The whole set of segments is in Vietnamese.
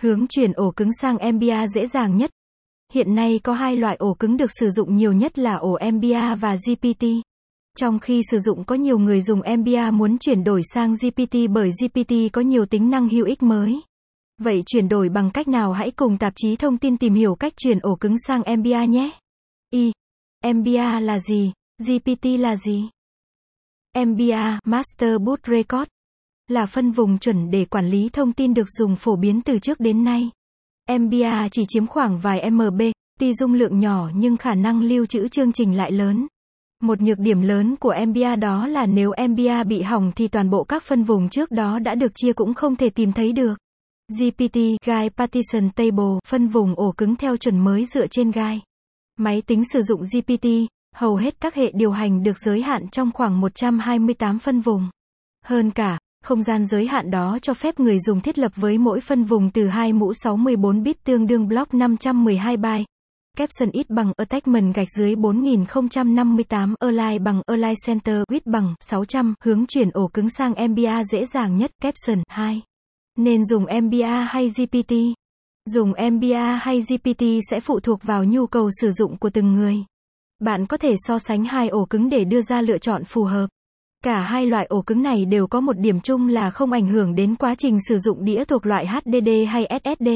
Hướng chuyển ổ cứng sang MBA dễ dàng nhất. Hiện nay có hai loại ổ cứng được sử dụng nhiều nhất là ổ MBA và GPT. Trong khi sử dụng có nhiều người dùng MBA muốn chuyển đổi sang GPT bởi GPT có nhiều tính năng hữu ích mới. Vậy chuyển đổi bằng cách nào hãy cùng tạp chí thông tin tìm hiểu cách chuyển ổ cứng sang MBA nhé. Y. MBA là gì? GPT là gì? MBA, Master Boot Record, là phân vùng chuẩn để quản lý thông tin được dùng phổ biến từ trước đến nay. MBA chỉ chiếm khoảng vài MB, tuy dung lượng nhỏ nhưng khả năng lưu trữ chương trình lại lớn. Một nhược điểm lớn của MBA đó là nếu MBA bị hỏng thì toàn bộ các phân vùng trước đó đã được chia cũng không thể tìm thấy được. GPT, Guide Partition Table, phân vùng ổ cứng theo chuẩn mới dựa trên Guide. Máy tính sử dụng GPT, hầu hết các hệ điều hành được giới hạn trong khoảng 128 phân vùng. Hơn cả, không gian giới hạn đó cho phép người dùng thiết lập với mỗi phân vùng từ 2 mũ 64 bit tương đương block 512 byte. Caption ít bằng attachment gạch dưới 4058 align bằng align center width bằng 600 hướng chuyển ổ cứng sang MBA dễ dàng nhất, caption 2. Nên dùng MBA hay GPT? Dùng MBA hay GPT sẽ phụ thuộc vào nhu cầu sử dụng của từng người. Bạn có thể so sánh hai ổ cứng để đưa ra lựa chọn phù hợp. Cả hai loại ổ cứng này đều có một điểm chung là không ảnh hưởng đến quá trình sử dụng đĩa thuộc loại HDD hay SSD.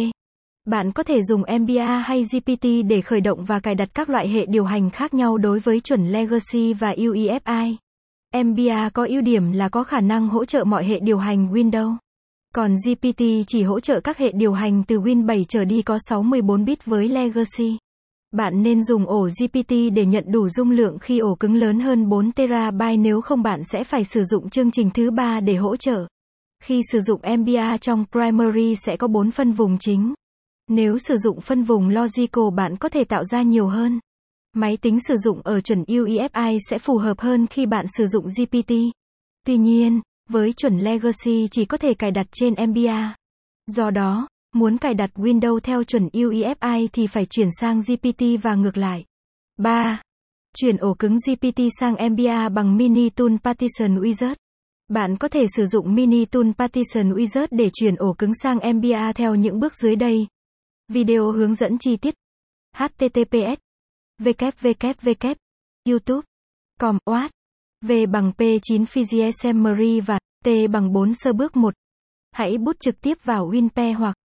Bạn có thể dùng MBA hay GPT để khởi động và cài đặt các loại hệ điều hành khác nhau đối với chuẩn Legacy và UEFI. MBA có ưu điểm là có khả năng hỗ trợ mọi hệ điều hành Windows. Còn GPT chỉ hỗ trợ các hệ điều hành từ Win 7 trở đi có 64 bit với Legacy. Bạn nên dùng ổ GPT để nhận đủ dung lượng khi ổ cứng lớn hơn 4 TB nếu không bạn sẽ phải sử dụng chương trình thứ ba để hỗ trợ. Khi sử dụng MBA trong Primary sẽ có 4 phân vùng chính. Nếu sử dụng phân vùng Logical bạn có thể tạo ra nhiều hơn. Máy tính sử dụng ở chuẩn UEFI sẽ phù hợp hơn khi bạn sử dụng GPT. Tuy nhiên, với chuẩn Legacy chỉ có thể cài đặt trên MBA. Do đó, muốn cài đặt Windows theo chuẩn UEFI thì phải chuyển sang GPT và ngược lại. 3. Chuyển ổ cứng GPT sang MBA bằng Mini Tool Partition Wizard. Bạn có thể sử dụng Mini Tool Partition Wizard để chuyển ổ cứng sang MBA theo những bước dưới đây. Video hướng dẫn chi tiết. https www youtube com oat v bằng p9 Physics và t bằng 4 sơ bước 1. Hãy bút trực tiếp vào WinPe hoặc